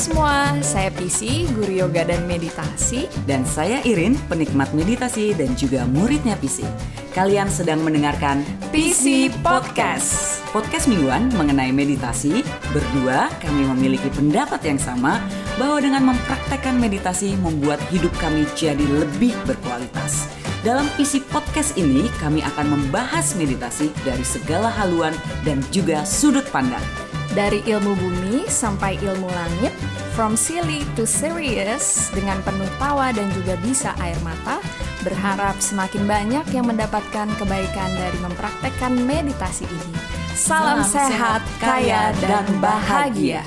Semua, saya PC, guru yoga dan meditasi. Dan saya Irin, penikmat meditasi dan juga muridnya PC. Kalian sedang mendengarkan PC Podcast. Podcast mingguan mengenai meditasi. Berdua, kami memiliki pendapat yang sama bahwa dengan mempraktekkan meditasi membuat hidup kami jadi lebih berkualitas. Dalam PC Podcast ini, kami akan membahas meditasi dari segala haluan dan juga sudut pandang. Dari ilmu bumi sampai ilmu langit, from silly to serious, dengan penuh tawa dan juga bisa air mata, berharap semakin banyak yang mendapatkan kebaikan dari mempraktekkan meditasi ini. Salam, Salam sehat, kaya, dan bahagia.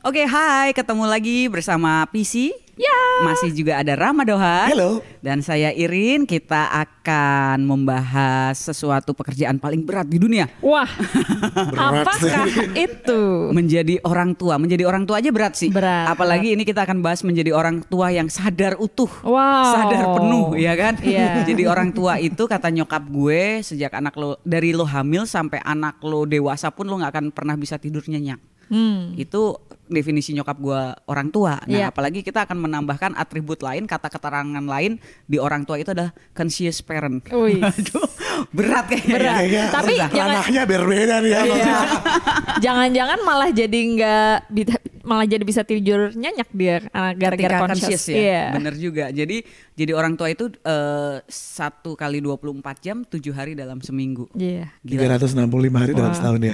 Oke, hai, ketemu lagi bersama PC. Ya. Masih juga ada Rama Dohan. Halo. Dan saya Irin, kita akan membahas sesuatu pekerjaan paling berat di dunia. Wah, Berat apakah sih. itu? Menjadi orang tua, menjadi orang tua aja berat sih. Berat. Apalagi ini kita akan bahas menjadi orang tua yang sadar utuh. Wow. Sadar penuh, ya kan? Iya. Jadi orang tua itu kata nyokap gue sejak anak lo dari lo hamil sampai anak lo dewasa pun lo nggak akan pernah bisa tidur nyenyak. Hmm. Itu definisi nyokap gue orang tua. Nah, Iya. apalagi kita akan menambahkan atribut lain, kata keterangan lain di orang tua itu adalah conscious parent. Aduh, berat kayaknya. Berat. Kayaknya Tapi jangan- ranahnya berbeda nih ya. Iya. Jangan-jangan malah jadi nggak bisa- malah jadi bisa tidur nyenyak dia ah, gara-gara Ketika conscious. ya. Iya. Bener juga. Jadi jadi orang tua itu eh, satu kali 24 jam, tujuh hari dalam seminggu. Iya. Gila. 365 hari dalam setahun ya.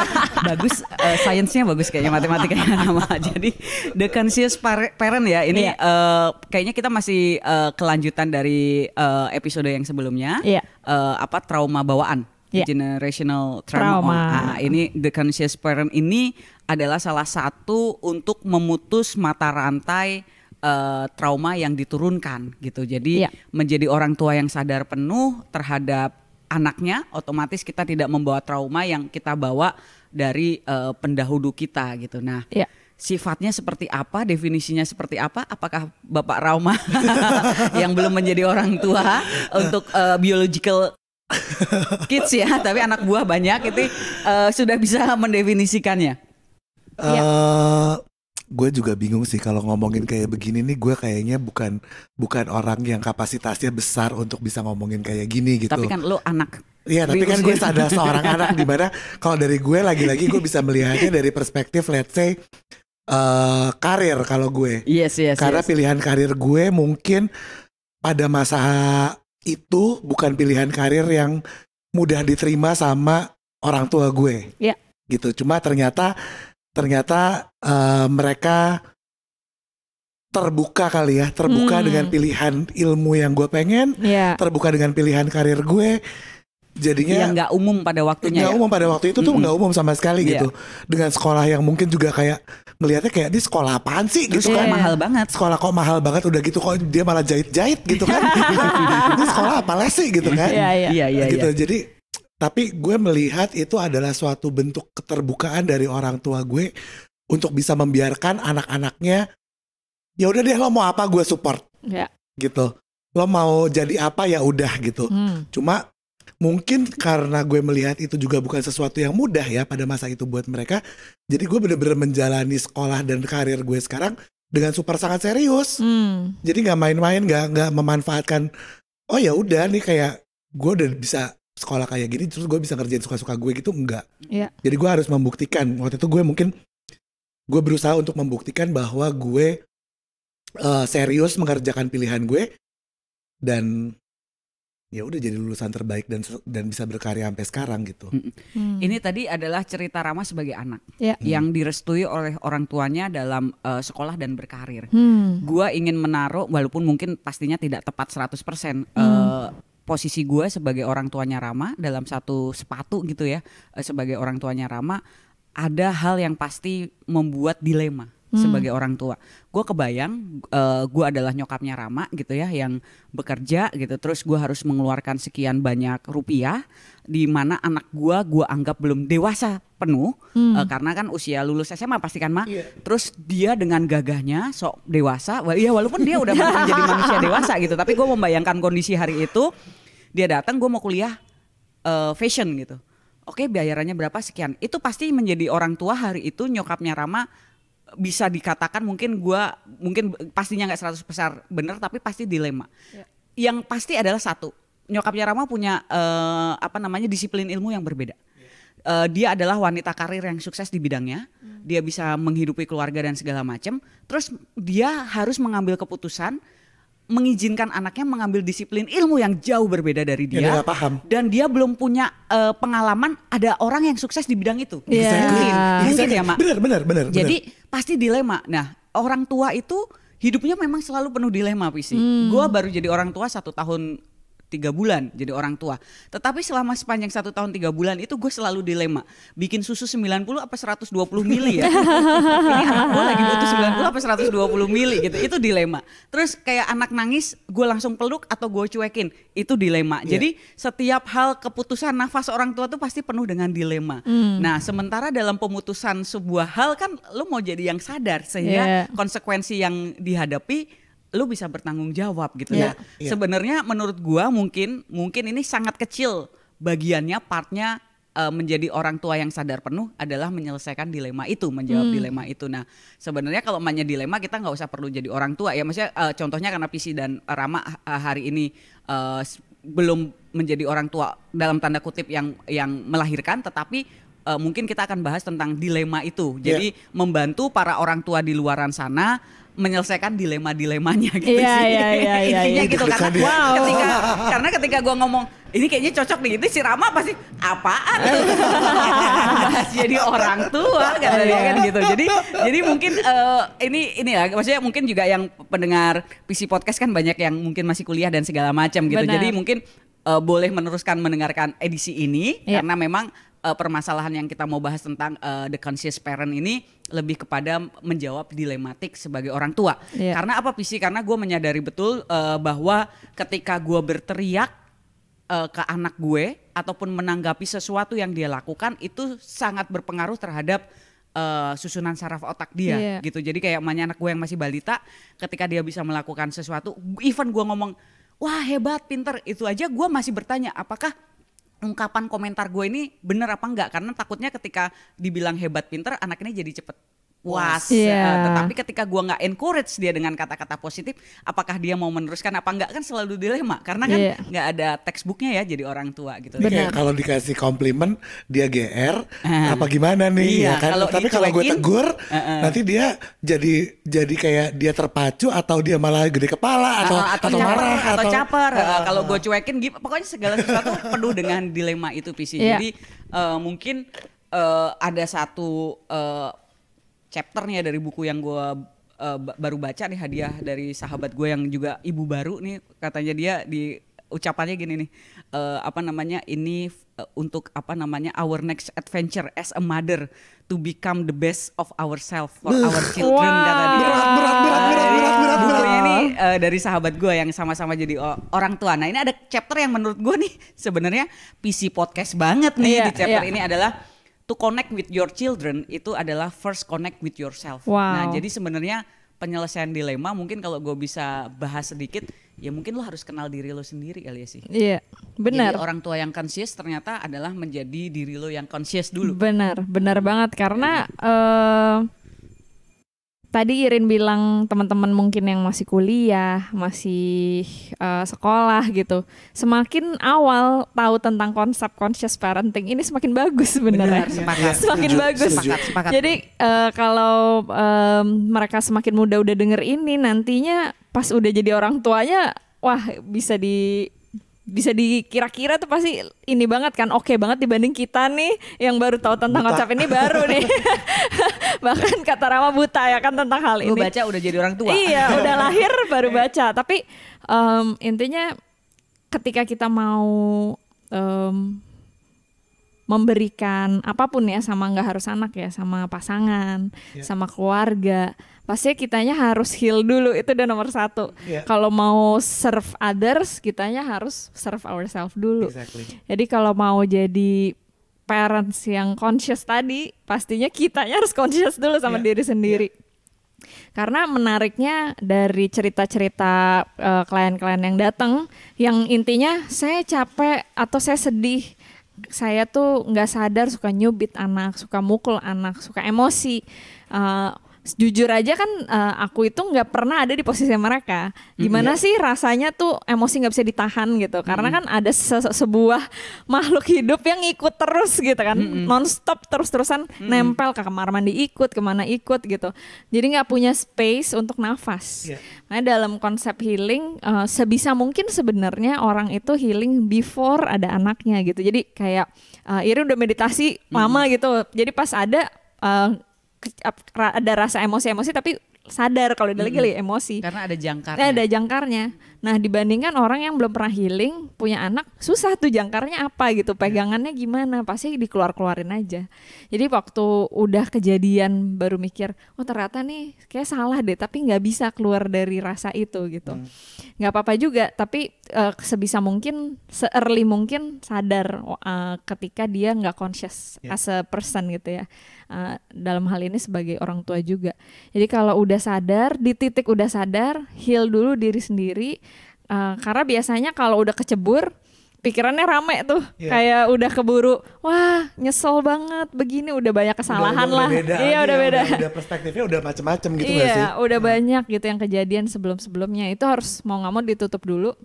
bagus eh, sainsnya bagus kayaknya matematikanya nama jadi the conscious par- parent ya ini Iya. eh, kayaknya kita masih eh, kelanjutan dari eh, episode yang sebelumnya Iya. Eh, apa trauma bawaan Iya. generational trauma, Trauma. Ah, ini the conscious parent ini adalah salah satu untuk memutus mata rantai eh, trauma yang diturunkan gitu jadi Iya. menjadi orang tua yang sadar penuh terhadap anaknya otomatis kita tidak membawa trauma yang kita bawa dari eh, pendahulu kita gitu. Nah, Iya. sifatnya seperti apa, definisinya seperti apa? Apakah Bapak Rauma yang belum menjadi orang tua untuk eh, biological kids ya, tapi anak buah banyak itu eh, sudah bisa mendefinisikannya. Iya. Eh, gue juga bingung sih kalau ngomongin kayak begini nih gue kayaknya bukan bukan orang yang kapasitasnya besar untuk bisa ngomongin kayak gini gitu. Tapi kan lo anak Iya tapi kan gue ada seorang anak di mana kalau dari gue lagi-lagi gue bisa melihatnya dari perspektif let's say eh karir kalau gue. Yes, yes, Karena yes. pilihan karir gue mungkin pada masa itu bukan pilihan karir yang mudah diterima sama orang tua gue. Iya. Gitu. Cuma ternyata ternyata eh, mereka terbuka kali ya, terbuka Hmm. dengan pilihan ilmu yang gue pengen, Iya. terbuka dengan pilihan karir gue. Jadinya yang nggak umum pada waktunya nggak ya. umum pada waktu itu tuh Mm-mm. nggak umum sama sekali Iya. gitu. Dengan sekolah yang mungkin juga kayak melihatnya kayak di sekolah apaan sih Terus gitu kok kan. mahal banget. Sekolah kok mahal banget udah gitu kok dia malah jahit-jahit gitu kan. Ini sekolah apa les sih gitu kan. Iya, iya. Iya, iya, gitu. iya. Jadi tapi gue melihat itu adalah suatu bentuk keterbukaan dari orang tua gue untuk bisa membiarkan anak-anaknya ya udah deh lo mau apa gue support Iya. gitu. Lo mau jadi apa ya udah gitu. Hmm. Cuma mungkin karena gue melihat itu juga bukan sesuatu yang mudah ya pada masa itu buat mereka. Jadi gue bener-bener menjalani sekolah dan karir gue sekarang dengan super sangat serius. Hmm. Jadi nggak main-main, nggak nggak memanfaatkan. Oh ya udah nih kayak gue udah bisa sekolah kayak gini, terus gue bisa ngerjain suka-suka gue gitu enggak. Iya. Jadi gue harus membuktikan. Waktu itu gue mungkin gue berusaha untuk membuktikan bahwa gue eh, serius mengerjakan pilihan gue dan ya udah jadi lulusan terbaik dan dan bisa berkarya sampai sekarang gitu. Hmm. Ini tadi adalah cerita Rama sebagai anak Iya. yang direstui oleh orang tuanya dalam eh, sekolah dan berkarir. Hmm. Gua ingin menaruh walaupun mungkin pastinya tidak tepat 100% eh, Hmm. Posisi gue sebagai orang tuanya Rama dalam satu sepatu gitu ya eh, sebagai orang tuanya Rama ada hal yang pasti membuat dilema. Sebagai orang tua. Gue kebayang gue adalah nyokapnya Rama gitu ya yang bekerja gitu. Terus gue harus mengeluarkan sekian banyak rupiah di mana anak gue gue anggap belum dewasa penuh eh, karena kan usia lulus SMA pasti kan mah. Terus dia dengan gagahnya sok dewasa. Wah, iya walaupun dia udah menjadi manusia dewasa gitu. Tapi gue membayangkan kondisi hari itu dia datang gue mau kuliah eh, fashion gitu. Oke bayarannya berapa sekian. Itu pasti menjadi orang tua hari itu nyokapnya Rama bisa dikatakan mungkin gua mungkin pastinya nggak 100% benar tapi pasti dilema. Yang pasti adalah satu, nyokapnya Rama punya eh, apa namanya disiplin ilmu yang berbeda. Eh, dia adalah wanita karir yang sukses di bidangnya. Dia bisa menghidupi keluarga dan segala macam. Terus dia harus mengambil keputusan mengizinkan anaknya mengambil disiplin ilmu yang jauh berbeda dari dia dia nggak paham. dan dia belum punya eh, pengalaman ada orang yang sukses di bidang itu. Iya. Mungkin, mungkin ya, Mak. Bener, bener, bener. Jadi pasti dilema. Nah, orang tua itu hidupnya memang selalu penuh dilema, Pisi. Hmm. Gua baru jadi orang tua satu tahun tiga bulan jadi orang tua. Tetapi selama sepanjang satu tahun tiga bulan itu gue selalu dilema. Bikin susu 90 apa 120 mili ya? Ini anak gue lagi butuh 90 apa 120 mili gitu. Itu dilema. Terus kayak anak nangis gue langsung peluk atau gue cuekin. Itu dilema. Iya. Jadi setiap hal keputusan nafas orang tua tuh pasti penuh dengan dilema. Nah sementara dalam pemutusan sebuah hal kan lu mau jadi yang sadar sehingga Iya. konsekuensi yang dihadapi lu bisa bertanggung jawab gitu Iya. ya. Sebenarnya menurut gua mungkin mungkin ini sangat kecil bagiannya partnya eh, menjadi orang tua yang sadar penuh adalah menyelesaikan dilema itu, menjawab dilema itu. Nah, sebenarnya kalau mainnya dilema kita nggak usah perlu jadi orang tua ya. Maksudnya eh, contohnya karena PC dan Rama eh, hari ini s- belum menjadi orang tua dalam tanda kutip yang yang melahirkan tetapi eh, mungkin kita akan bahas tentang dilema itu. Jadi membantu para orang tua di luaran sana menyelesaikan dilema-dilemanya gitu Iya, sih. iya, iya, iya, Intinya iya. gitu karena Deg-degan ya. ketika karena ketika gua ngomong ini kayaknya cocok nih itu si Rama pasti apaan tuh bahas jadi orang tua kata dia kan gitu. Jadi jadi mungkin eh, ini ini ya maksudnya mungkin juga yang pendengar PC podcast kan banyak yang mungkin masih kuliah dan segala macam gitu. Benar. Jadi mungkin eh, boleh meneruskan mendengarkan edisi ini Iya. karena memang eh, permasalahan yang kita mau bahas tentang eh, the conscious parent ini lebih kepada menjawab dilematik sebagai orang tua. Iya. Karena apa PC? Karena gue menyadari betul eh, bahwa ketika gue berteriak eh, ke anak gue ataupun menanggapi sesuatu yang dia lakukan itu sangat berpengaruh terhadap eh, susunan saraf otak dia Iya. gitu. Jadi kayak emaknya anak gue yang masih balita ketika dia bisa melakukan sesuatu even gue ngomong wah hebat pinter itu aja gue masih bertanya apakah ungkapan komentar gue ini bener apa enggak? Karena takutnya ketika dibilang hebat pinter anak ini jadi cepet puas Iya. Eh, tetapi ketika gue nggak encourage dia dengan kata-kata positif apakah dia mau meneruskan apa enggak kan selalu dilema karena kan Iya. nggak ada textbooknya ya jadi orang tua gitu kayak kalau dikasih komplimen dia GR Ah. apa gimana nih Iya, ya kan kalau tapi kalau gue tegur uh-uh. nanti dia jadi jadi kayak dia terpacu atau dia malah gede kepala atau Ah, atau, caper, marah atau, caper Ah, Eh, kalau gue cuekin gitu pokoknya segala sesuatu penuh dengan dilema itu PC Iya. jadi eh, mungkin eh, ada satu chapternya dari buku yang gue ba- baru baca nih hadiah dari sahabat gue yang juga ibu baru nih katanya dia di ucapannya gini nih eh, apa namanya ini eh, untuk apa namanya our next adventure as a mother to become the best of ourselves for our children kata dia berat berat berat berat berat berat berat bukunya ini eh, dari sahabat gue yang sama-sama jadi orang tua. Nah ini ada chapter yang menurut gue nih sebenarnya PC podcast banget nih Iya, di chapter iya. ini adalah to connect with your children itu adalah first connect with yourself. Wow. Nah jadi sebenarnya penyelesaian dilema mungkin kalau gue bisa bahas sedikit ya mungkin lo harus kenal diri lo sendiri kali ya sih. Iya, benar. Jadi orang tua yang conscious ternyata adalah menjadi diri lo yang conscious dulu. Benar, benar banget karena eh tadi Irin bilang teman-teman mungkin yang masih kuliah, masih eh, sekolah gitu, semakin awal tahu tentang konsep conscious parenting ini semakin bagus sebenarnya. Benar, sepakat. semakin Setuju, bagus. setuju. Sepakat, sepakat. Jadi eh, kalau em, mereka semakin muda udah denger ini nantinya pas udah jadi orang tuanya, wah bisa di bisa dikira-kira tuh pasti ini banget kan oke banget dibanding kita nih yang baru tahu tentang Buta. konsep ini baru nih bahkan kata Rama buta ya kan tentang hal ini baca udah jadi orang tua. Iya, udah lahir baru baca. Tapi em, intinya ketika kita mau em, memberikan apa pun ya sama nggak harus anak ya sama pasangan Ya. sama keluarga pasti kitanya harus heal dulu itu udah nomor satu Ya. kalau mau serve others kitanya harus serve ourselves dulu Exactly. jadi kalau mau jadi parents yang conscious tadi pastinya kitanya harus conscious dulu sama Ya, diri sendiri karena menariknya dari cerita-cerita eh, klien-klien yang datang, yang intinya saya capek atau saya sedih, saya tuh nggak sadar suka nyubit anak, suka mukul anak, suka emosi. Eh, jujur aja kan eh, aku itu nggak pernah ada di posisi mereka. Gimana sih rasanya tuh emosi nggak bisa ditahan gitu? Karena kan ada se- sebuah makhluk hidup yang ikut terus gitu kan, nonstop terus-terusan nempel ke kamar mandi ikut, ke mana ikut gitu. Jadi nggak punya space untuk nafas. Iya. Makanya dalam konsep healing eh, sebisa mungkin sebenarnya orang itu healing before ada anaknya gitu. Jadi kayak eh, Iri udah meditasi lama gitu. Jadi pas ada ra- ada rasa emosi-emosi tapi sadar kalau dia lagi lagi emosi. Karena ada jangkarnya. Nah, ada jangkarnya. Nah, dibandingkan orang yang belum pernah healing, punya anak, susah tuh jangkarnya apa gitu, pegangannya gimana, pasti dikeluar-keluarin aja. Jadi waktu udah kejadian baru mikir, oh ternyata nih kayak salah deh, tapi nggak bisa keluar dari rasa itu gitu. Nggak apa-apa juga, tapi eh, sebisa mungkin, se-early mungkin sadar eh, ketika dia nggak conscious Ya. as a person gitu ya. Eh, dalam hal ini sebagai orang tua juga. Jadi kalau udah sadar, di titik udah sadar, heal dulu diri sendiri. Eh, karena biasanya kalau udah kecebur, pikirannya rame tuh, Iya. kayak udah keburu, wah nyesel banget, begini udah banyak kesalahan Udah- lah. udah beda iya udah ya, beda. Udah, udah perspektifnya udah macem-macem gitu nggak sih? iya, udah banyak gitu yang kejadian sebelum-sebelumnya. Itu harus mau nggak mau ditutup dulu,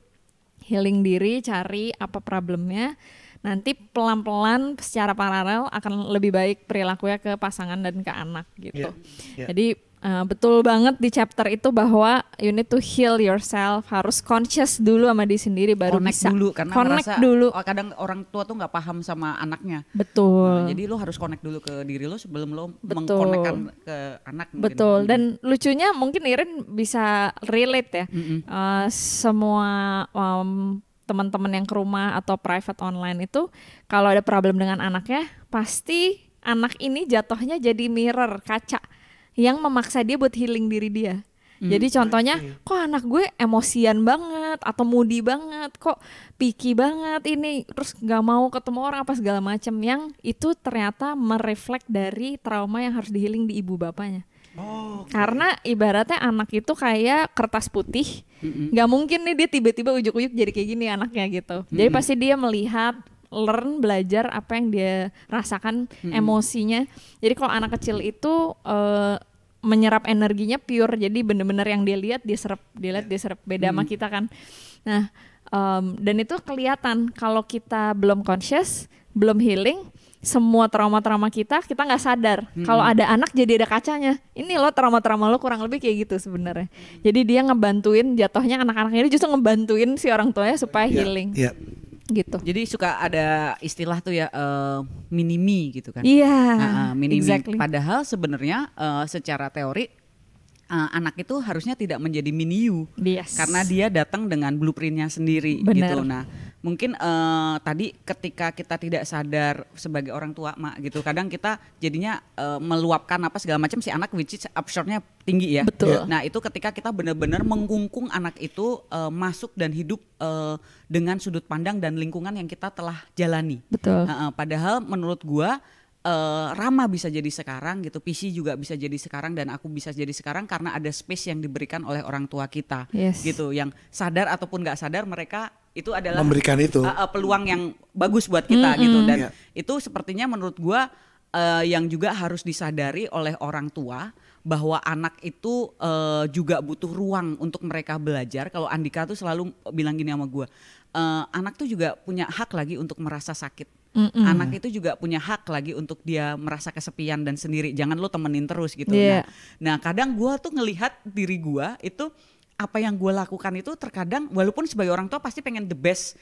healing diri, cari apa problemnya. Nanti pelan-pelan secara paralel akan lebih baik perilakunya ke pasangan dan ke anak gitu. Iya, iya. Jadi uh, betul banget di chapter itu bahwa you need to heal yourself, harus conscious dulu sama diri sendiri baru connect bisa. dulu karena connect merasa dulu. oh, kadang orang tua tuh nggak paham sama anaknya. Betul. Nah, jadi lo harus connect dulu ke diri lo sebelum lo mengkonekkan ke anak. mungkin. Betul. Mm. Dan lucunya mungkin Irin bisa relate ya. Uh, semua um, teman-teman yang ke rumah atau private online itu kalau ada problem dengan anaknya, pasti anak ini jatuhnya jadi mirror kaca yang memaksa dia buat healing diri dia. Jadi contohnya, kok anak gue emosian banget atau moody banget, kok picky banget ini, terus nggak mau ketemu orang apa segala macam yang itu ternyata mereflek dari trauma yang harus dihealing di ibu bapaknya. Oh, Karena ibaratnya anak itu kayak kertas putih, nggak mungkin nih dia tiba-tiba ujuk-ujuk jadi kayak gini anaknya gitu. Jadi pasti dia melihat, learn, belajar apa yang dia rasakan emosinya. Jadi kalau anak kecil itu eh, menyerap energinya pure, jadi bener-bener yang dia lihat dia serap, dia lihat dia serap. Beda sama kita kan. Nah em, dan itu kelihatan kalau kita belum conscious, belum healing, semua trauma-trauma kita kita nggak sadar kalau ada anak jadi ada kacanya ini lo trauma-trauma lo kurang lebih kayak gitu sebenarnya jadi dia ngebantuin jatuhnya anak-anak ini justru ngebantuin si orang tuanya supaya Iya, healing Iya. gitu Jadi suka ada istilah tuh ya eh, minimi gitu kan. iya Nah, eh, minimi. exactly Padahal sebenarnya eh, secara teori eh, anak itu harusnya tidak menjadi mini you yes. karena dia datang dengan blueprintnya sendiri Benar. gitu. Nah, mungkin eh, tadi ketika kita tidak sadar sebagai orang tua mak gitu, kadang kita jadinya eh, meluapkan apa segala macam si anak which is absurdnya tinggi ya. Betul. Nah itu ketika kita benar-benar mengungkung anak itu eh, masuk dan hidup eh, dengan sudut pandang dan lingkungan yang kita telah jalani. betul Heeh, padahal menurut gua eh, Rama bisa jadi sekarang gitu, PC juga bisa jadi sekarang dan aku bisa jadi sekarang karena ada space yang diberikan oleh orang tua kita, Yes. gitu. Yang sadar ataupun nggak sadar mereka itu adalah Memberikan itu. eh, peluang yang bagus buat kita gitu dan Iya. itu sepertinya menurut gua eh, yang juga harus disadari oleh orang tua bahwa anak itu eh, juga butuh ruang untuk mereka belajar. Kalau Andika tuh selalu bilang gini sama gua, eh, anak tuh juga punya hak lagi untuk merasa sakit. Mm-mm. Anak itu juga punya hak lagi untuk dia merasa kesepian dan sendiri. Jangan lo temenin terus gitu. Iya. Nah, nah kadang gua tuh ngelihat diri gua itu apa yang gue lakukan itu terkadang walaupun sebagai orang tua pasti pengen the best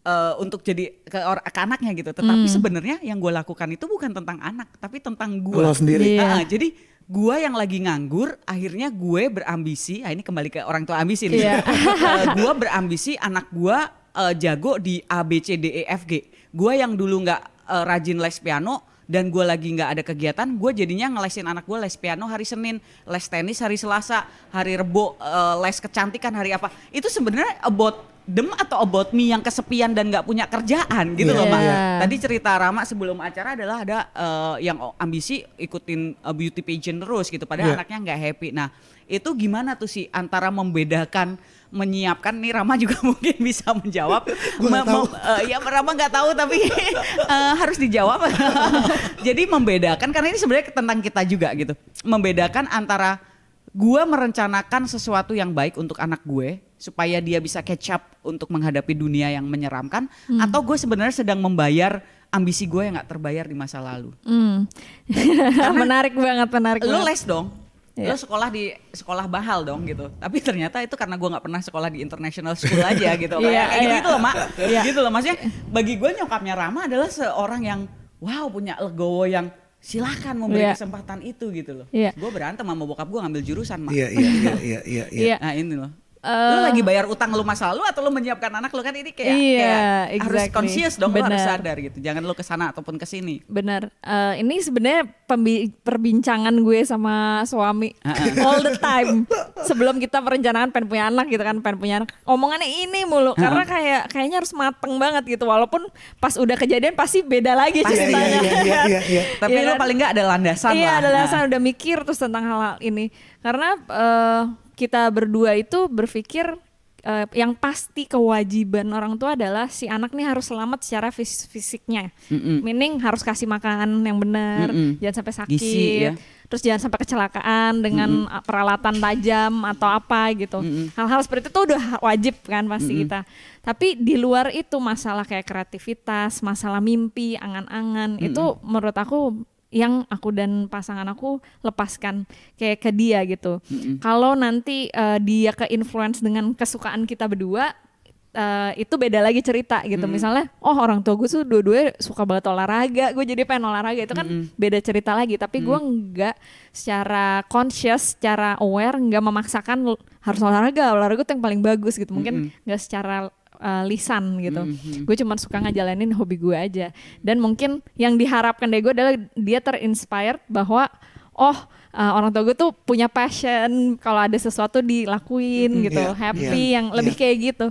eh, untuk jadi ke, or- ke anaknya gitu. Tetapi Hmm. sebenarnya yang gue lakukan itu bukan tentang anak, tapi tentang gue. Sendiri. Iya. jadi gue yang lagi nganggur, akhirnya gue berambisi. Ah, ini kembali ke orang tua ambisi nih. Iya. gue berambisi anak gue eh, jago di A B C D E F G. Gue yang dulu nggak eh, rajin les piano dan gue lagi nggak ada kegiatan, gue jadinya ngelesin anak gue les piano hari Senin, les tenis hari Selasa, hari Rebo eh, les kecantikan hari apa. Itu sebenarnya about them atau about me yang kesepian dan nggak punya kerjaan gitu loh, Iya. Iya. Tadi cerita Rama sebelum acara adalah ada eh, yang ambisi ikutin eh, beauty pageant terus gitu, padahal Iya. anaknya nggak happy. Nah, itu gimana tuh sih antara membedakan menyiapkan nih Rama juga mungkin bisa menjawab. Mem- eh, ya Rama nggak tahu tapi eh, harus dijawab. Jadi membedakan karena ini sebenarnya tentang kita juga gitu. Membedakan antara gue merencanakan sesuatu yang baik untuk anak gue supaya dia bisa catch up untuk menghadapi dunia yang menyeramkan atau gue sebenarnya sedang membayar ambisi gue yang nggak terbayar di masa lalu. Hmm. menarik banget, menarik Lo banget. les dong. Iya. Lo sekolah di sekolah bahal dong gitu. Tapi ternyata itu karena gue nggak pernah sekolah di international school aja gitu. Kayak, Iya, kayak gitu, iya. gitu loh mak. Iya. Gitu loh maksudnya. Bagi gue nyokapnya Rama adalah seorang yang wow punya legowo yang silakan memberi Iya. kesempatan itu gitu loh. Iya. Gue berantem sama bokap gue ngambil jurusan mak. Iya iya iya iya iya. iya. Iya. Nah ini loh. Eh, lo lagi bayar utang lu masa lalu atau lo menyiapkan anak lo kan ini kayak, Iya, kayak harus exactly. conscious dong lo harus Benar. sadar gitu. Jangan lo ke sana ataupun ke sini. Benar. Eh, ini sebenarnya perbincangan gue sama suami all the time. Sebelum kita merencanakan pengen punya anak gitu kan, pengen punya anak. Omongannya ini mulu karena kayak kayaknya harus mateng banget gitu. Walaupun pas udah kejadian pasti beda lagi Iya, ceritanya. iya, iya, iya, iya, iya. Tapi Iya lo kan? paling nggak ada landasan Iya, lah. ada Nah. alasan udah mikir terus tentang hal-hal ini. Karena eh, kita berdua itu berpikir eh, yang pasti kewajiban orang tua adalah si anak nih harus selamat secara fis- fisiknya. Mm-mm. Meaning harus kasih makan yang benar, Mm-mm. jangan sampai sakit. Gizi, ya. Terus jangan sampai kecelakaan dengan uh, peralatan tajam atau apa gitu. Hal-hal seperti itu tuh udah wajib kan pasti kita. Tapi di luar itu masalah kayak kreativitas, masalah mimpi, angan-angan itu menurut aku yang aku dan pasangan aku lepaskan kayak ke dia gitu. Kalau nanti uh, dia ke influence dengan kesukaan kita berdua eh, itu beda lagi cerita gitu. Misalnya, oh orang tua gue tuh dua-duanya suka banget olahraga, gue jadi pengen olahraga itu kan beda cerita lagi. Tapi gue nggak secara conscious, secara aware, nggak memaksakan harus olahraga, olahraga itu yang paling bagus gitu. Mungkin nggak secara eh, lisan gitu. Gue cuma suka ngejalanin hobi gue aja. Dan mungkin yang diharapkan dari gue adalah dia terinspired bahwa oh eh, orang tua gue tuh punya passion kalau ada sesuatu dilakuin gitu, iya, happy iya, yang lebih kayak gitu.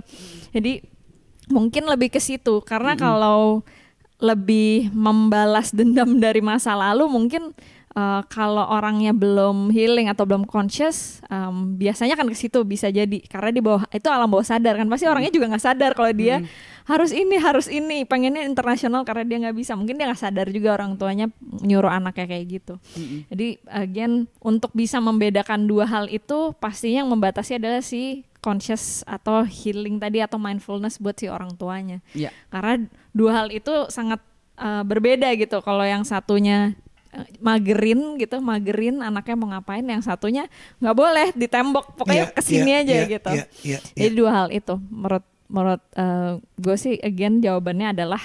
Jadi mungkin lebih ke situ karena kalau lebih membalas dendam dari masa lalu mungkin eh, kalau orangnya belum healing atau belum conscious em, biasanya kan ke situ bisa jadi. Karena di bawah itu alam bawah sadar kan. Pasti orangnya juga nggak sadar kalau dia harus ini harus ini. Pengennya internasional karena dia nggak bisa. Mungkin dia nggak sadar juga orang tuanya nyuruh anaknya kayak gitu. Jadi again untuk bisa membedakan dua hal itu pastinya yang membatasi adalah si conscious atau healing tadi atau mindfulness buat si orang tuanya. Iya. karena dua hal itu sangat uh, berbeda gitu. Kalau yang satunya uh, magerin gitu magerin anaknya mau ngapain yang satunya nggak boleh ditembok pokoknya Iya, ke sini iya, aja iya, gitu iya, iya, iya. jadi dua hal itu menurut menurut uh, gue sih again jawabannya adalah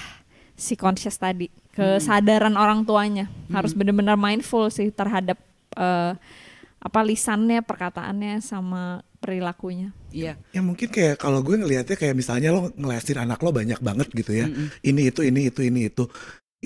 si conscious tadi kesadaran orang tuanya harus benar-benar mindful sih terhadap uh, apa lisannya perkataannya sama perilakunya Iya. Ya mungkin kayak kalau gue ngelihatnya kayak misalnya lo ngelesin anak lo banyak banget gitu ya. Ini itu ini itu ini itu.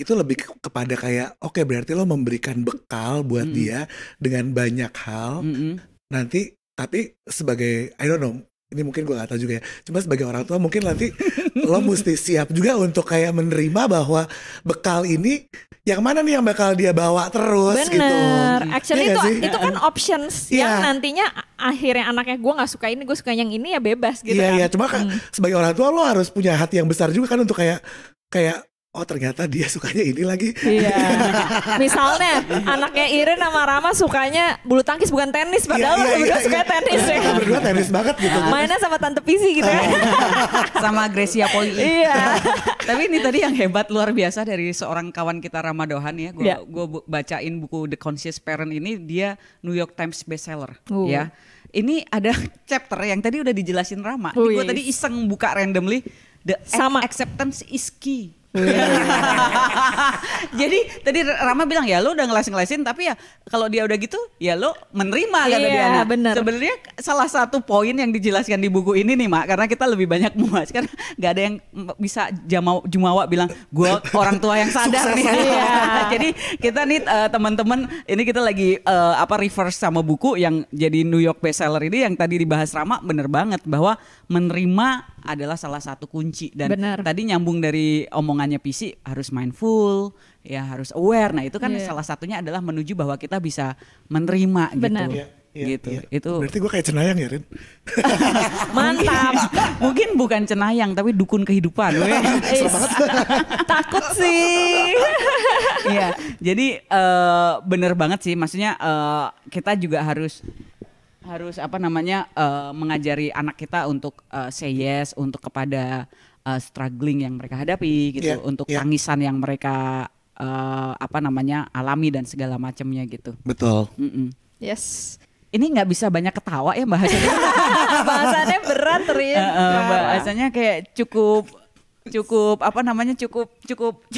Itu lebih ke- kepada kayak oke berarti lo memberikan bekal buat dia dengan banyak hal. Mm-mm. Nanti tapi sebagai I don't know ini mungkin gue gak tahu juga ya. Cuma sebagai orang tua mungkin nanti lo mesti siap juga untuk kayak menerima bahwa bekal ini yang mana nih yang bakal dia bawa terus gitu. Bener, actually Iya itu sih? itu kan options yang Iya. nantinya akhirnya anaknya gue nggak suka ini, gue suka yang ini ya bebas gitu Iya kan. iya cuma kan sebagai orang tua lo harus punya hati yang besar juga kan untuk kayak kayak oh ternyata dia sukanya ini lagi. Iya. Misalnya anaknya Irin sama Rama sukanya bulu tangkis bukan tenis, padahal Iya, iya, berdua iya, suka iya. tenis ya. Kita berdua tenis banget gitu. Mainnya sama tante Pisi gitu ya. Sama Gracia Poli. Iya. Tapi ini tadi yang hebat luar biasa dari seorang kawan kita Ramadohan ya. Gue Iya. gua bu- bacain buku The Conscious Parent ini dia New York Times bestseller Uh. ya. Ini ada chapter yang tadi udah dijelasin Rama. Gue yes. tadi iseng buka randomly. The Sama. acceptance is key. Jadi tadi Rama bilang ya lo udah ngeles-ngelesin tapi ya kalau dia udah gitu ya lo menerima kata Iya, dia. Nah, bener. Sebenarnya salah satu poin yang dijelaskan di buku ini nih Mak karena kita lebih banyak muas karena nggak ada yang bisa jamau jumawa bilang gue orang tua yang sadar nih. Iya. Jadi kita nih eh, teman-teman ini kita lagi eh, apa reverse sama buku yang jadi New York bestseller ini yang tadi dibahas Rama bener banget bahwa menerima adalah salah satu kunci dan Benar. tadi nyambung dari omongannya PC harus mindful ya harus aware nah itu kan Iya. salah satunya adalah menuju bahwa kita bisa menerima Benar. gitu Iya, iya, gitu iya. itu Berarti gue kayak cenayang ya Rin? Mantap. mungkin bukan cenayang tapi dukun kehidupan Eh, Takut sih. Iya, jadi eh, bener banget sih. Maksudnya eh, kita juga harus harus apa namanya eh, mengajari anak kita untuk eh, say yes, untuk kepada eh, struggling yang mereka hadapi gitu, Iya, untuk iya. tangisan yang mereka eh, apa namanya alami dan segala macamnya gitu. Betul. Mm-mm. Yes. Ini nggak bisa banyak ketawa ya bahasanya. Bahasannya berat, Rin. Eh, eh, bahasanya kayak cukup cukup apa namanya cukup cukup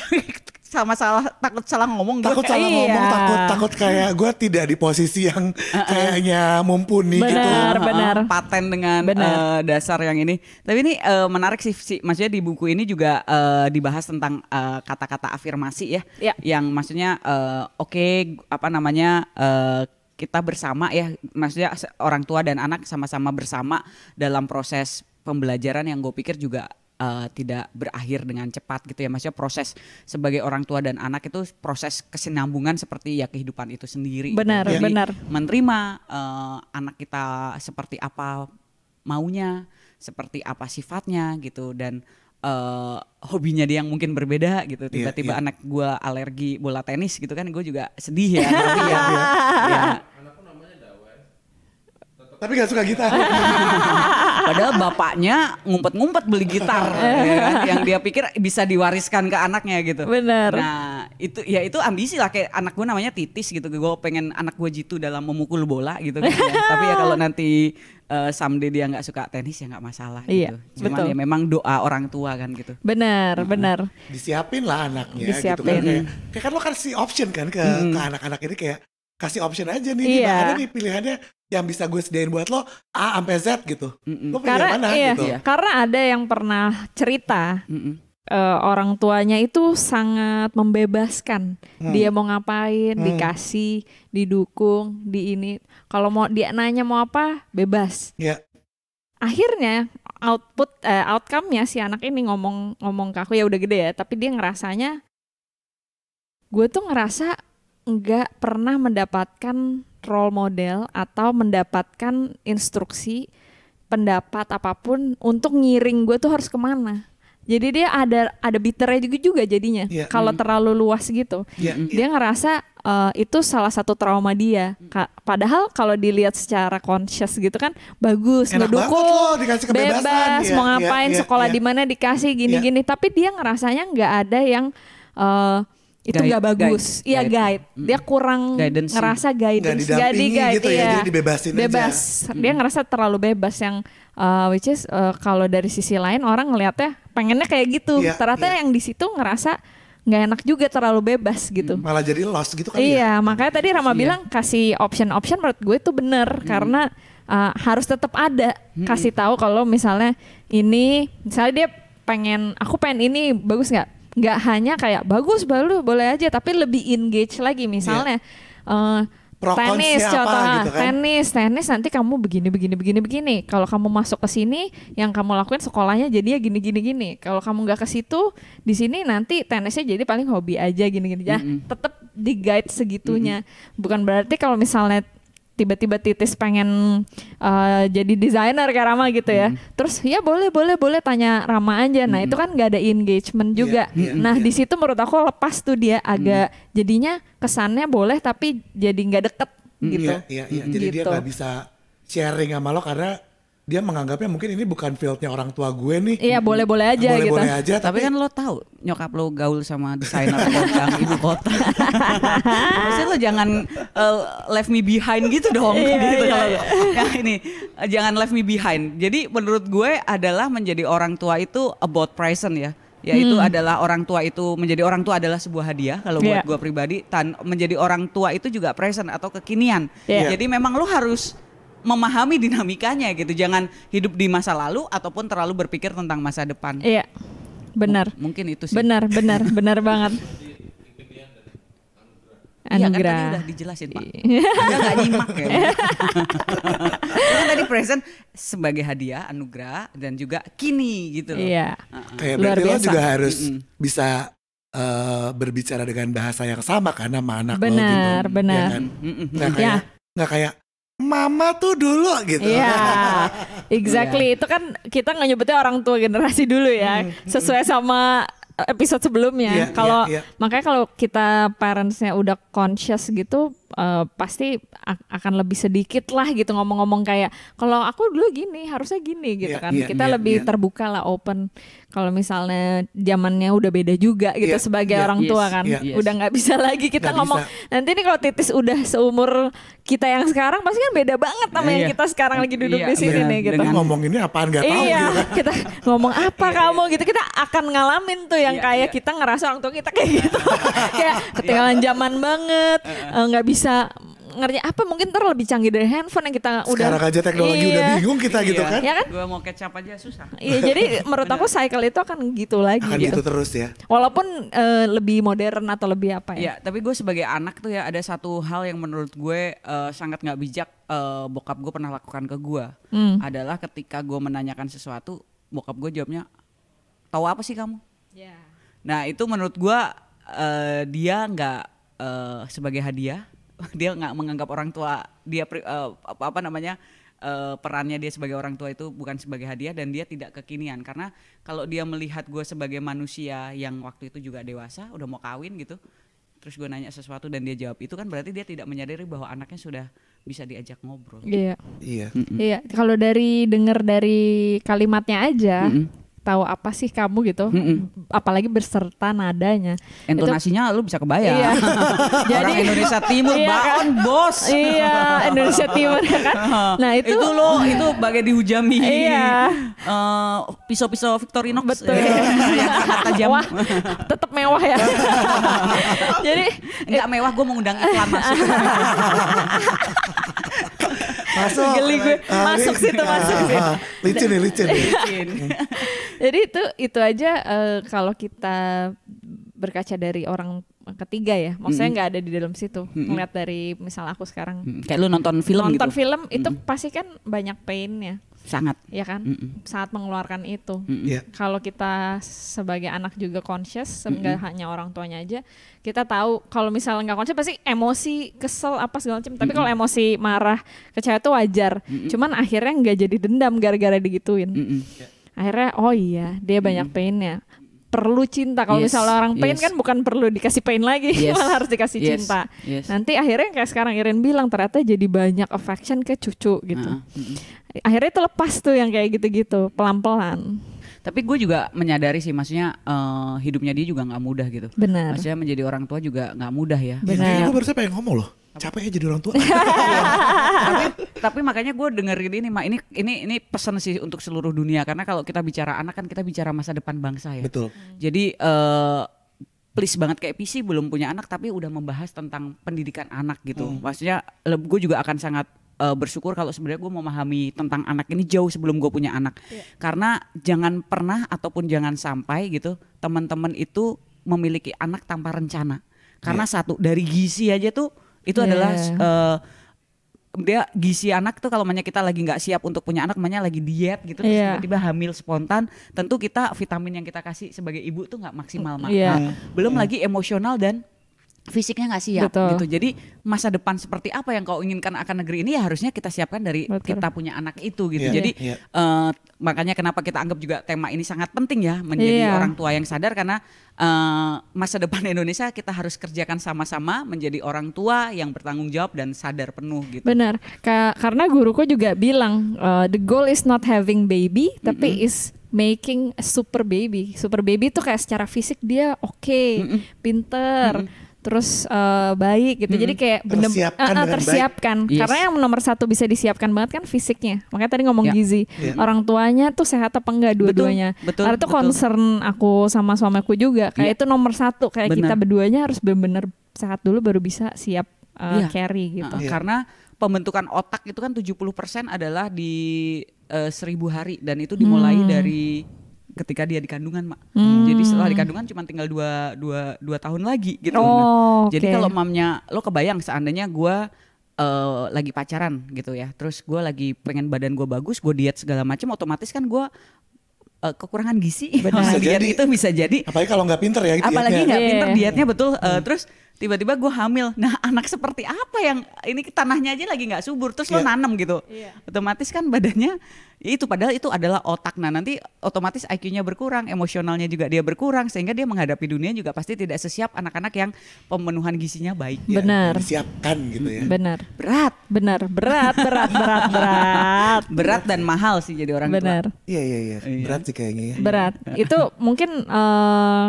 sama salah takut salah ngomong gua Takut kayak- salah Iya. ngomong, takut takut kayak gue tidak di posisi yang kayaknya mumpuni gitu. Benar, Heeh, benar. paten dengan Benar. eh, dasar yang ini. Tapi ini eh, menarik sih, sih. Maksudnya di buku ini juga eh, dibahas tentang eh, kata-kata afirmasi ya, Ya. yang maksudnya eh, oke apa namanya eh, kita bersama ya, maksudnya orang tua dan anak sama-sama bersama dalam proses pembelajaran yang gue pikir juga eh, tidak berakhir dengan cepat gitu ya maksudnya proses sebagai orang tua dan anak itu proses kesinambungan seperti ya kehidupan itu sendiri gitu. Benar, Jadi, benar. menerima eh, anak kita seperti apa maunya, seperti apa sifatnya gitu dan eh, hobinya dia yang mungkin berbeda gitu. Tiba-tiba iya. anak gua alergi bola tenis gitu kan, gue juga sedih ya. Tapi ya, ya, Tapi gak suka gitar. Padahal bapaknya ngumpet-ngumpet beli gitar ya kan, yang dia pikir bisa diwariskan ke anaknya gitu. Benar. Nah itu ya itu ambisi lah kayak anak gue namanya Titis gitu. Gue pengen anak gue jitu dalam memukul bola gitu. kan ya. Tapi ya kalau nanti eh, someday dia nggak suka tenis ya nggak masalah Iya, gitu. Cuman betul. ya memang doa orang tua kan gitu. Benar, benar. Disiapin lah anaknya gitu Disiapin. kan. Kayak, kayak kan lo kasih option kan ke, ke anak-anak ini kayak kasih option aja nih. Iya. Nih, ada nih pilihannya yang bisa gue sediain buat lo A sampai Z gitu. Mm-mm. Lo pilih Karena yang mana iya, gitu. karena ada yang pernah cerita Mm-mm. eh, orang tuanya itu sangat membebaskan. Dia mau ngapain, Hmm. dikasih, didukung, di ini. Kalau mau dia nanya mau apa, bebas. Ya. Akhirnya output eh, outcome-nya si anak ini ngomong ngomong ke aku ya udah gede ya, tapi dia ngerasanya gue tuh ngerasa nggak pernah mendapatkan role model atau mendapatkan instruksi pendapat apa pun untuk ngiring gue tuh harus ke mana. Jadi dia ada ada bitternya juga juga jadinya. Iya. Kalau terlalu luas gitu, Ya, dia ngerasa eh, itu salah satu trauma dia. Ka- padahal kalau dilihat secara conscious gitu kan bagus, Enak ngedukung, loh dikasih kebebasan. bebas, Iya, mau iya, ngapain, iya, sekolah iya. di mana dikasih gini-gini. Tapi dia ngerasanya nggak ada yang eh, itu Guide- nggak bagus. guide- Iya guide. guide. Dia kurang Guidance. ngerasa guidance, Nggak didampingi di-guide, gitu ya, iya. jadi dibebasin aja. Bebas. Dia ngerasa terlalu bebas yang uh, which is uh, kalau dari sisi lain orang ngelihatnya pengennya kayak gitu. Iya, Ternyata iya. yang di situ ngerasa nggak enak juga terlalu bebas gitu. Malah jadi lost gitu kan ya. Iya, makanya tadi Rama bilang kasih option-option menurut gue itu bener karena uh, harus tetap ada kasih tahu kalau misalnya ini misalnya dia pengen aku pengen ini bagus nggak? Nggak hanya kayak bagus baru boleh aja tapi lebih engage lagi. Misalnya uh, Pro tenis cons-nya apa contoh ah, gitu kan. tenis tenis nanti kamu begini begini begini begini. Kalau kamu masuk ke sini yang kamu lakuin sekolahnya jadi ya gini gini gini. Kalau kamu nggak ke situ di sini nanti tenisnya jadi paling hobi aja gini gini. Ya tetap di guide segitunya. Bukan berarti kalau misalnya tiba-tiba titis pengen uh, jadi desainer kayak Rama gitu ya. Terus ya boleh boleh boleh tanya Rama aja. Nah itu kan nggak ada engagement juga. iya, nah iya. di situ menurut aku lepas tuh dia agak jadinya kesannya boleh tapi jadi nggak deket gitu. Iya, iya, iya. Jadi dia Gitu. nggak bisa sharing sama lo karena dia menganggapnya mungkin ini bukan fieldnya orang tua gue nih. Iya boleh-boleh aja gitu. Boleh-boleh aja, Tapi kan lo tahu nyokap lo gaul sama desainer kondang ibu kota. Maksudnya lo jangan uh, left me behind gitu dong. Iya, gitu iya, kalau- Ya ini uh, jangan left me behind. Jadi menurut gue adalah menjadi orang tua itu about present ya. yaitu adalah orang tua itu menjadi orang tua adalah sebuah hadiah kalau buat Iya. gua pribadi tan menjadi orang tua itu juga present atau kekinian. Iya. Jadi memang lu harus memahami dinamikanya gitu. Jangan hidup di masa lalu ataupun terlalu berpikir tentang masa depan. Iya. Benar. Mungkin itu sih. Benar, benar, benar banget. Iya kan tadi Anugerah. udah dijelasin Pak. Udah gak nyimak ya. Kan tadi present sebagai hadiah, anugerah dan juga kini gitu loh. Iya. Kayak Luar berarti lo biasa. juga harus Mm-mm. bisa eh, berbicara dengan bahasa yang sama kan sama anak lo gitu. Benar, benar. Ya kan? Mm-mm. Nggak kayak nggak kayak mama tuh dulu gitu. Iya, exactly. Itu kan kita nggak nyebutnya orang tua generasi dulu ya, sesuai sama episode sebelumnya. Iya, Kalau iya, iya. makanya kalau kita parentsnya udah conscious gitu, eh, pasti akan lebih sedikit lah gitu ngomong-ngomong kayak kalau aku dulu gini, harusnya gini gitu Iya, kan. iya, kita iya, lebih iya. terbuka lah, open. Kalau misalnya zamannya udah beda juga gitu Iya, sebagai iya, orang tua yes, kan, iya, yes. udah nggak bisa lagi kita Nggak ngomong. Nanti nih kalau titis udah seumur kita yang sekarang, pasti kan beda banget sama yang Iya. kita sekarang lagi duduk Iya, di sini nih gitu. Kita Dengan- ngomong ini apaan nggak tahu iya, gitu kan. kita ngomong apa kamu gitu kita akan ngalamin tuh yang Iya, kayak iya. kita ngerasa orang tua kita kayak gitu, kayak ketinggalan zaman banget, eh, nggak bisa ngerti apa mungkin ntar lebih canggih dari handphone yang kita udah. Sekarang aja teknologi udah Iya. bingung kita gitu kan. Ya kan? Gua mau kecap aja susah. Iya, jadi menurut aku cycle itu akan gitu lagi Akan gitu. gitu terus ya. Walaupun eh, lebih modern atau lebih apa ya? Ya, tapi gue sebagai anak tuh ya ada satu hal yang menurut gue eh, sangat nggak bijak eh, bokap gue pernah lakukan ke gue. Hmm. Adalah ketika gue menanyakan sesuatu, bokap gue jawabnya, tahu apa sih kamu? Nah itu menurut gue eh, dia nggak eh, sebagai hadiah, dia nggak menganggap orang tua dia eh, apa, apa namanya eh, perannya dia sebagai orang tua itu bukan sebagai hadiah dan dia tidak kekinian karena kalau dia melihat gue sebagai manusia yang waktu itu juga dewasa udah mau kawin gitu terus gue nanya sesuatu dan dia jawab itu kan berarti dia tidak menyadari bahwa anaknya sudah bisa diajak ngobrol. Iya. Iya. Iya, kalau dari denger dari kalimatnya aja, Mm-mm. Tahu apa sih kamu gitu, Mm-mm. apalagi berserta nadanya. Intonasinya lu bisa kebayang. Iya. Orang Indonesia Timur Iya kan? baon bos. iya, Indonesia Timur ya kan. Nah, itu, itu, lo itu bagai dihujami Iya. eh, pisau-pisau Victorinox Betul. yang sangat tajam Wah, tetap mewah ya. Jadi Enggak mewah gue mengundang iklan masuk Masuk. Geli gue. Ah, Masuk situ, masuk ah, situ. ah, Licin nih, licin nih. Jadi itu itu aja eh, kalau kita berkaca dari orang ketiga ya, maksudnya nggak ada di dalam situ. Ngeliat dari misal aku sekarang. Hmm, kayak lu nonton film nonton gitu. film itu pasti kan banyak painnya, sangat ya kan? Mm-mm. Saat mengeluarkan itu. Iya. Kalau kita sebagai anak juga conscious, nggak hanya orang tuanya aja, kita tahu kalau misalnya nggak conscious pasti emosi, kesel apa segala macam. Tapi kalau emosi marah, kecewa itu wajar. Cuman akhirnya nggak jadi dendam gara-gara digituin. Mm-mm. akhirnya oh iya dia banyak painnya perlu cinta. Kalau Yes, misalnya orang pain yes. kan bukan perlu dikasih pain lagi Yes, malah harus dikasih yes, cinta. Yes. nanti akhirnya kayak sekarang Irin bilang ternyata jadi banyak affection ke cucu gitu. Mm-mm. akhirnya itu lepas tuh yang kayak gitu-gitu pelan-pelan. Tapi gue juga menyadari sih maksudnya eh, hidupnya dia juga nggak mudah gitu. Benar. Maksudnya menjadi orang tua juga nggak mudah ya. Kayaknya benar. gue barusan pengen ngomong loh. Capek ya jadi orang tua. tapi tapi makanya gue dengerin ini mak ini ini ini pesan sih untuk seluruh dunia karena kalau kita bicara anak kan kita bicara masa depan bangsa ya Betul. Jadi eh please banget kayak PC belum punya anak tapi udah membahas tentang pendidikan anak gitu. Maksudnya gue juga akan sangat eh, bersyukur kalau sebenarnya gue memahami tentang anak ini jauh sebelum gue punya anak. Karena jangan pernah ataupun jangan sampai gitu teman-teman itu memiliki anak tanpa rencana. Karena satu dari gizi aja tuh itu Iya. adalah eh, dia gizi anak tuh kalau namanya kita lagi nggak siap untuk punya anak, namanya lagi diet gitu, terus Iya. tiba-tiba hamil spontan, tentu kita vitamin yang kita kasih sebagai ibu tuh nggak maksimal, Mak. Iya. Nah, belum lagi emosional dan fisiknya nggak siap Betul. gitu. Jadi masa depan seperti apa yang kau inginkan akan negeri ini ya harusnya kita siapkan dari Betul. kita punya anak itu gitu. Iya. Jadi Iya. eh, makanya kenapa kita anggap juga tema ini sangat penting ya menjadi Iya. orang tua yang sadar karena eh, masa depan Indonesia kita harus kerjakan sama-sama menjadi orang tua yang bertanggung jawab dan sadar penuh gitu. benar. Ka- karena guruku juga bilang uh, the goal is not having baby tapi is making a super baby. Super baby itu kayak secara fisik dia oke pinter terus eh, baik gitu. Jadi kayak bener Tersiapkan dengan baik. tersiapkan. Yes. Karena yang nomor satu bisa disiapkan banget kan fisiknya. Makanya tadi ngomong Ya. gizi. Ya. Orang tuanya tuh sehat apa enggak dua-duanya. betul, Karena itu betul. concern aku sama suamiku juga. Kayak Iya. itu nomor satu. Kayak Benar. kita berduanya harus bener-bener sehat dulu baru bisa siap eh, Iya. carry gitu. Uh, Iya. Karena pembentukan otak itu kan 70% adalah di eh, seribu hari dan itu dimulai Hmm. dari ketika dia di kandungan, Mak. Hmm. Jadi setelah di kandungan cuma tinggal dua, dua, dua tahun lagi gitu. Oh, Jadi oke. kalau mamnya lo kebayang seandainya gua eh, lagi pacaran gitu ya. Terus gua lagi pengen badan gua bagus, gue diet segala macam otomatis kan gua eh, kekurangan gizi. Bisa diet jadi. itu bisa jadi Apalagi kalau nggak pinter ya apalagi dietnya. nggak Iya. pinter dietnya betul Eh, terus tiba-tiba gue hamil nah anak seperti apa yang ini tanahnya aja lagi nggak subur terus lo Iya. nanam gitu otomatis kan badannya ya itu padahal itu adalah otak nah nanti otomatis IQ-nya berkurang emosionalnya juga dia berkurang sehingga dia menghadapi dunia juga pasti tidak sesiap anak-anak yang pemenuhan gizinya baik Ya, Benar. Disiapkan gitu ya. Benar. berat Benar, berat, berat, berat, berat. berat dan mahal sih jadi orang tua Benar. Iya iya iya. Iya. Berat sih kayaknya ya. Berat. Itu mungkin eh,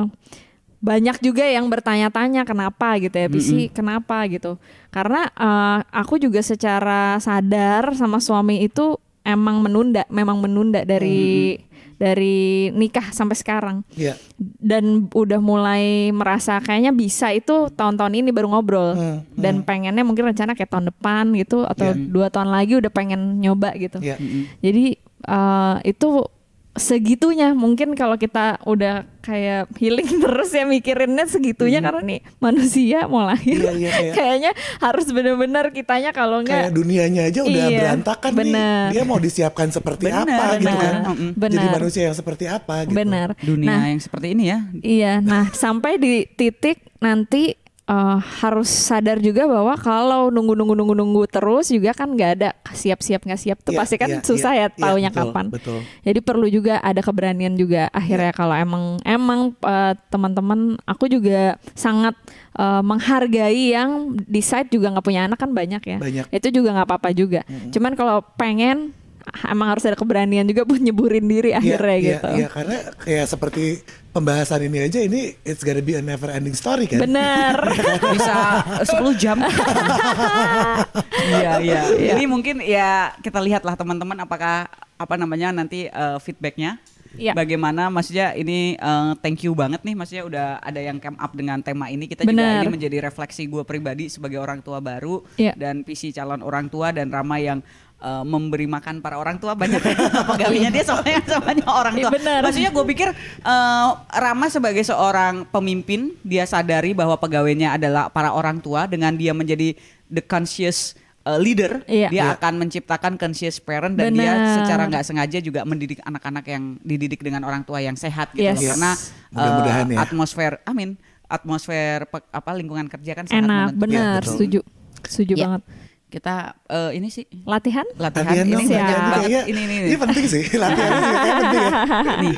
banyak juga yang bertanya-tanya kenapa gitu ya, Bisi, kenapa gitu. Karena eh, aku juga secara sadar sama suami itu emang menunda, memang menunda dari dari nikah sampai sekarang. Iya. Dan udah mulai merasa kayaknya bisa itu tahun-tahun ini baru ngobrol. Hmm, Dan pengennya mungkin rencana kayak tahun depan gitu atau dua tahun lagi udah pengen nyoba gitu. Iya. Jadi eh, itu segitunya mungkin kalau kita udah kayak healing terus ya mikirinnya segitunya karena nih manusia mau lahir Iya, iya, iya. kayaknya harus benar-benar kitanya kalau Kayak enggak dunianya aja udah Iya, berantakan bener. nih. Dia mau disiapkan seperti Bener, apa gitu bener. kan. Mm-mm. Jadi Bener. manusia yang seperti apa gitu. benar dunia nah yang seperti ini ya iya nah sampai di titik nanti eh, harus sadar juga bahwa kalau nunggu nunggu nunggu nunggu terus juga kan nggak ada siap-siap nggak siap tuh Iya, pasti kan iya, susah iya, ya iya, taunya betul, kapan Betul. Jadi perlu juga ada keberanian juga akhirnya Iya. kalau emang emang eh, teman-teman aku juga sangat eh, menghargai yang decide juga nggak punya anak kan banyak ya. Banyak. Itu juga nggak apa-apa juga. Cuman kalau pengen emang harus ada keberanian juga buat nyeburin diri akhirnya iya, gitu. Iya, karena kayak seperti pembahasan ini aja ini it's gonna be a never ending story kan. Bener. bisa 10 jam. Iya iya. Ini mungkin ya kita lihatlah teman-teman apakah apa namanya nanti eh, feedbacknya. Iya. Bagaimana maksudnya ini eh, thank you banget nih maksudnya udah ada yang come up dengan tema ini kita juga Benar. ini menjadi refleksi gue pribadi sebagai orang tua baru Iya. dan visi calon orang tua dan Rama yang eh, memberi makan para orang tua banyak pegawainya dia soalnya samanya orang tua. Iya, benar. Maksudnya gue pikir eh, Rama sebagai seorang pemimpin dia sadari bahwa pegawainya adalah para orang tua dengan dia menjadi the conscious uh, leader Iya. dia Iya. akan menciptakan conscious parent dan dia Benar. secara nggak sengaja juga mendidik anak-anak yang dididik dengan orang tua yang sehat gitu Yes. loh. karena Mudah-mudahan uh, ya. atmosfer amin atmosfer apa lingkungan kerja kan sangat Enak, benar, betul. setuju. Setuju Iya. banget. Kita uh, ini sih Latihan? latihan, Latihan ini banget. kayaknya ini ini, ini ini. penting sih latihan ini penting ya. nih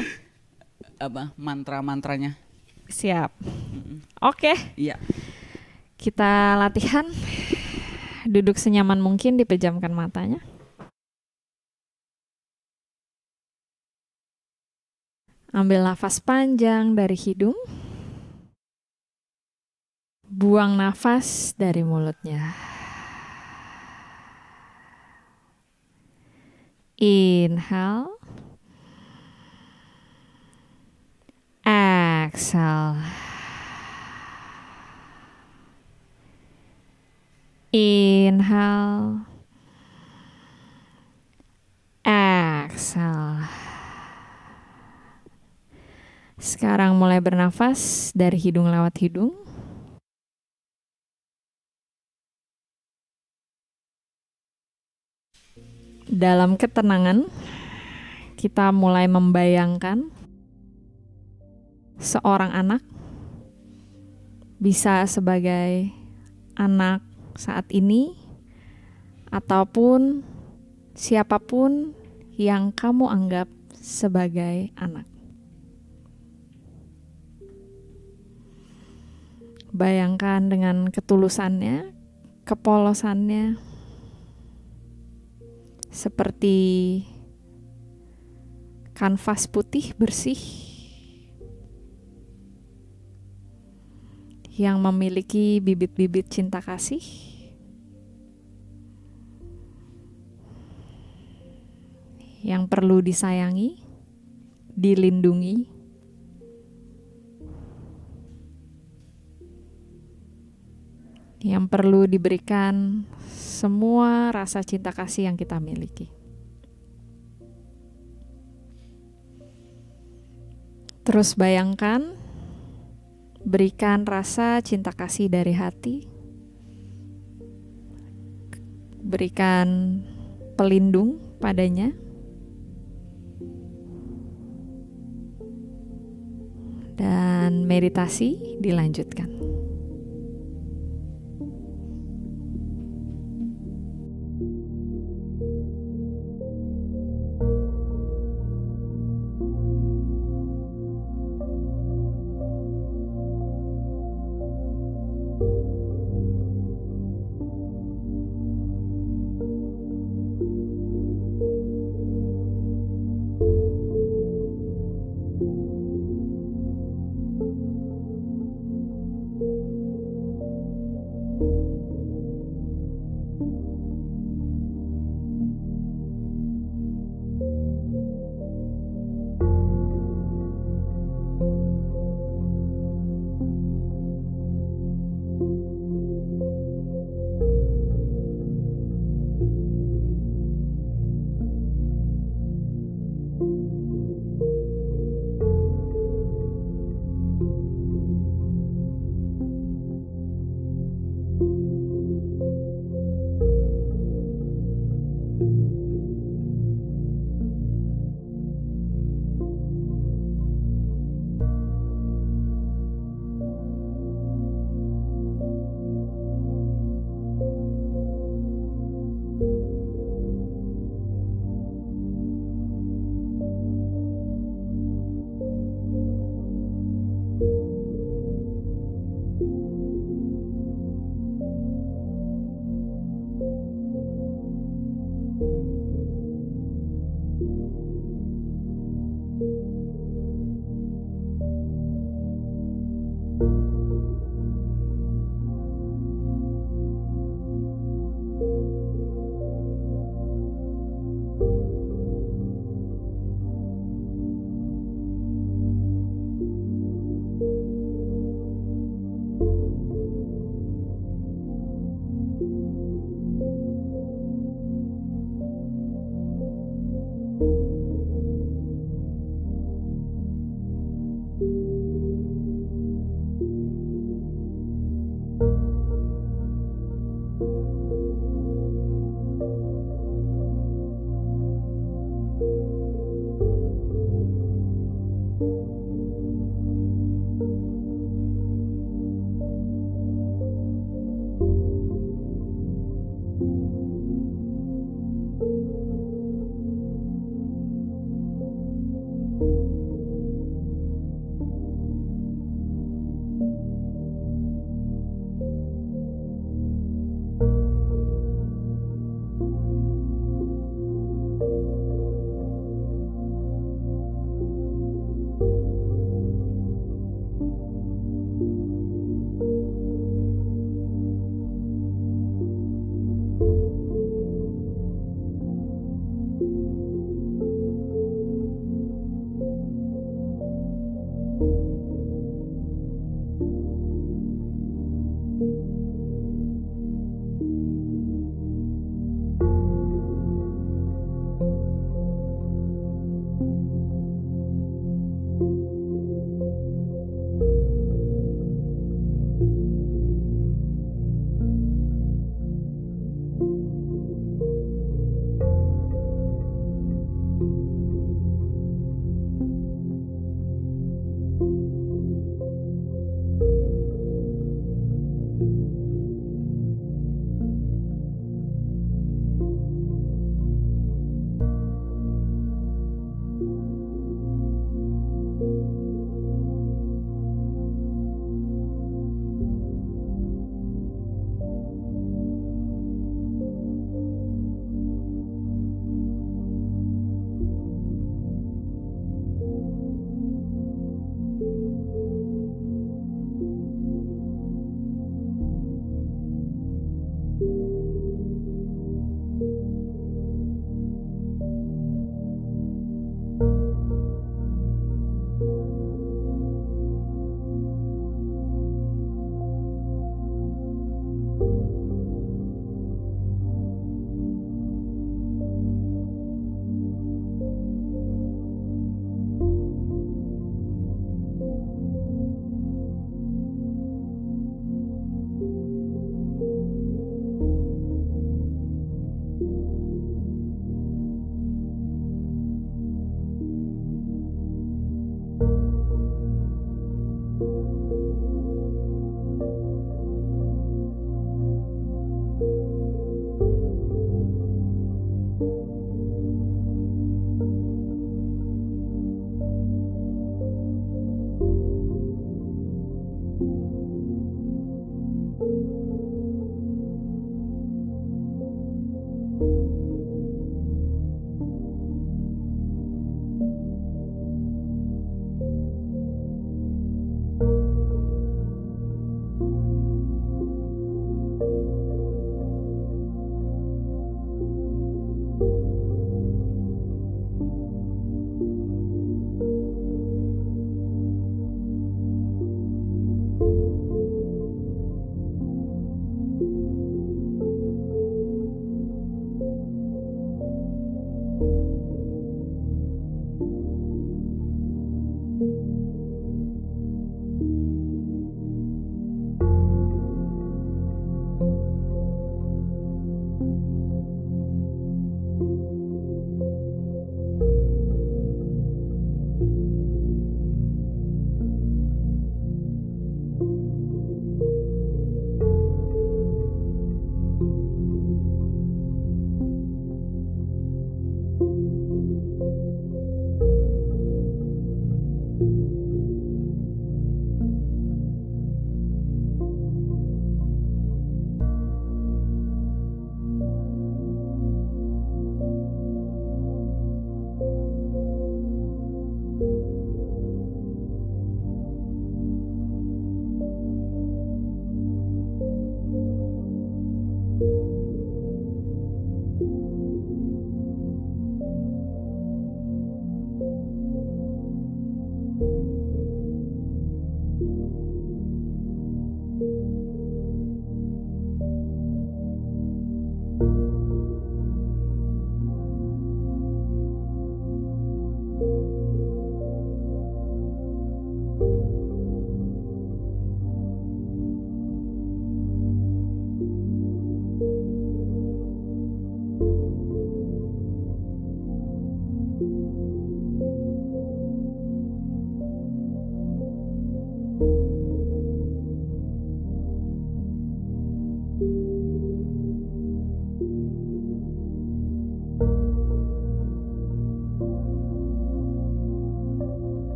apa mantra-mantranya Siap. Oke, iya kita latihan. Duduk senyaman mungkin, dipejamkan matanya. Ambil nafas panjang dari hidung. Buang nafas dari mulutnya. Inhale. Exhale. Inhale. Exhale. Sekarang mulai bernafas dari hidung lewat hidung. Dalam ketenangan, kita mulai membayangkan seorang anak bisa sebagai anak saat ini ataupun siapa pun yang kamu anggap sebagai anak. Bayangkan dengan ketulusannya, kepolosannya, seperti kanvas putih bersih yang memiliki bibit-bibit cinta kasih. Yang perlu disayangi, dilindungi, yang perlu diberikan semua rasa cinta kasih yang kita miliki. Terus bayangkan, berikan rasa cinta kasih dari hati, berikan pelindung padanya, dan meditasi dilanjutkan.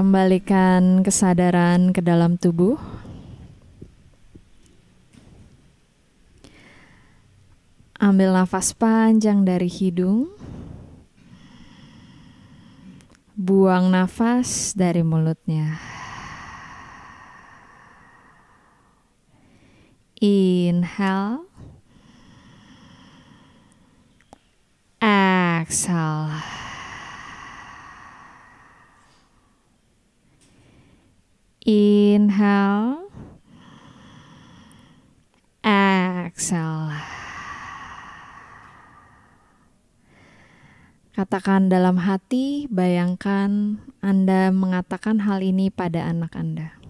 Kembalikan kesadaran ke dalam tubuh. Ambil nafas panjang dari hidung. Buang nafas dari mulutnya. Inhale. Exhale. Inhale. Exhale. Katakan dalam hati, bayangkan Anda mengatakan hal ini pada anak Anda.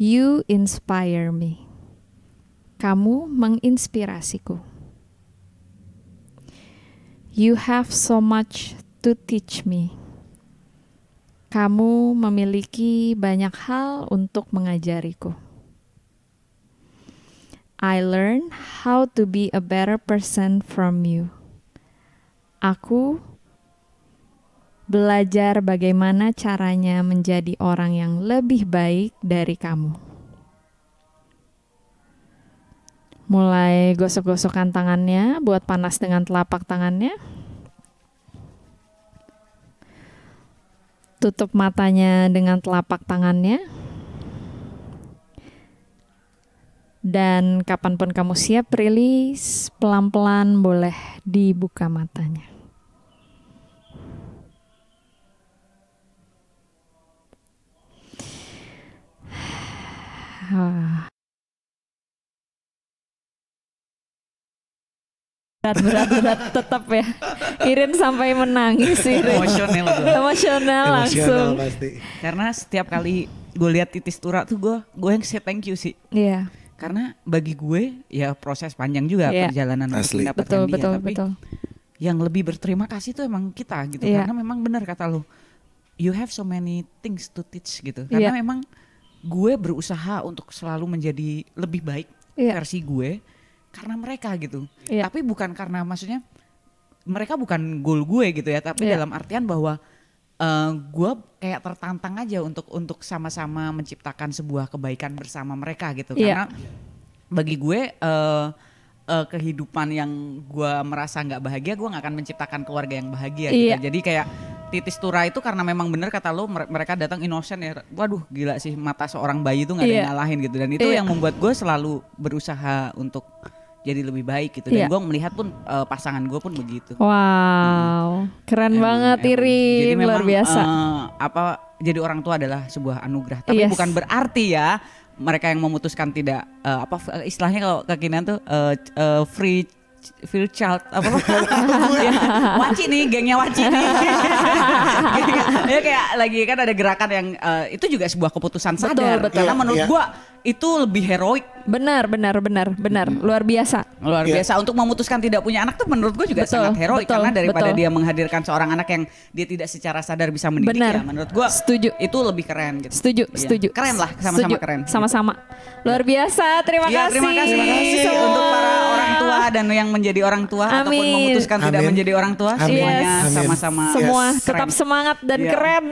You inspire me. Kamu menginspirasiku. You have so much to teach me. Kamu memiliki banyak hal untuk mengajariku. I learn how to be a better person from you. Aku belajar bagaimana caranya menjadi orang yang lebih baik dari kamu. Mulai gosok-gosokkan tangannya, buat panas dengan telapak tangannya. Tutup matanya dengan telapak tangannya. Dan kapan pun kamu siap rilis, pelan-pelan boleh dibuka matanya. Ah. Berat berat berat tetap ya Irin sampai menangis Irin Emosional tuh. emosional langsung Emosional pasti. Karena setiap kali gue lihat titis tura tuh gue gue yang say thank you sih. iya Karena bagi gue ya proses panjang juga Iya. perjalanan untuk Asli. mendapatkan betul dia. betul Tapi betul yang lebih berterima kasih tuh emang kita gitu. Iya. Karena memang benar kata lu. You have so many things to teach gitu. Karena Iya. memang gue berusaha untuk selalu menjadi lebih baik Iya. versi gue karena mereka gitu. Iya. Tapi bukan karena maksudnya mereka bukan goal gue gitu ya, tapi Iya. dalam artian bahwa eh, gue kayak tertantang aja untuk untuk sama-sama menciptakan sebuah kebaikan bersama mereka gitu. Iya. Karena bagi gue eh, eh, kehidupan yang gue merasa nggak bahagia, gue nggak akan menciptakan keluarga yang bahagia gitu. Iya. Jadi kayak titis tura itu karena memang bener kata lo mere- mereka datang innocent ya. Waduh gila sih mata seorang bayi itu nggak ada Iya. yang ngalahin gitu. Dan itu Iya. yang membuat gue selalu berusaha untuk jadi lebih baik gitu. Dan Iya. gue melihat pun eh, pasangan gue pun begitu. wow keren Emang- banget. Irin Jadi luar biasa eh, apa jadi orang tua adalah sebuah anugerah. Tapi Yes. bukan berarti ya mereka yang memutuskan tidak eh, apa istilahnya kalau kekinian tuh eh, eh, free free child apa ya, waci nih gengnya waci nih ya kayak lagi kan ada gerakan yang eh, itu juga sebuah keputusan Betul, sadar betul. karena menurut Iya. gua itu lebih heroik benar benar benar benar luar biasa luar Iya. biasa untuk memutuskan tidak punya anak tuh menurut gue juga Betul, sangat heroik betul, karena daripada betul. dia menghadirkan seorang anak yang dia tidak secara sadar bisa mendidik Benar. ya menurut gue Setuju. itu lebih keren gitu Setuju, Iya. setuju. keren lah sama-sama Setuju. keren Sama-sama. Luar biasa. Terima Iya, kasih. terima kasih, Terima kasih untuk para orang tua dan yang menjadi orang tua ataupun Amin. memutuskan tidak Amin. menjadi orang tua Amin. semuanya Yes. sama-sama Semua Yes. tetap semangat dan Iya. keren.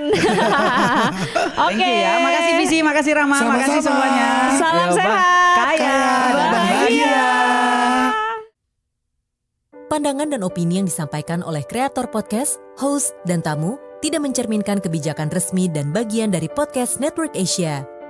Oke. You ya, makasih Visi, makasih Rama, Sama-sama. makasih semuanya. Salam Ya, sehat. Kaya, dan bahagia. Pandangan dan opini yang disampaikan oleh kreator podcast, host, dan tamu tidak mencerminkan kebijakan resmi dan bagian dari podcast Network Asia.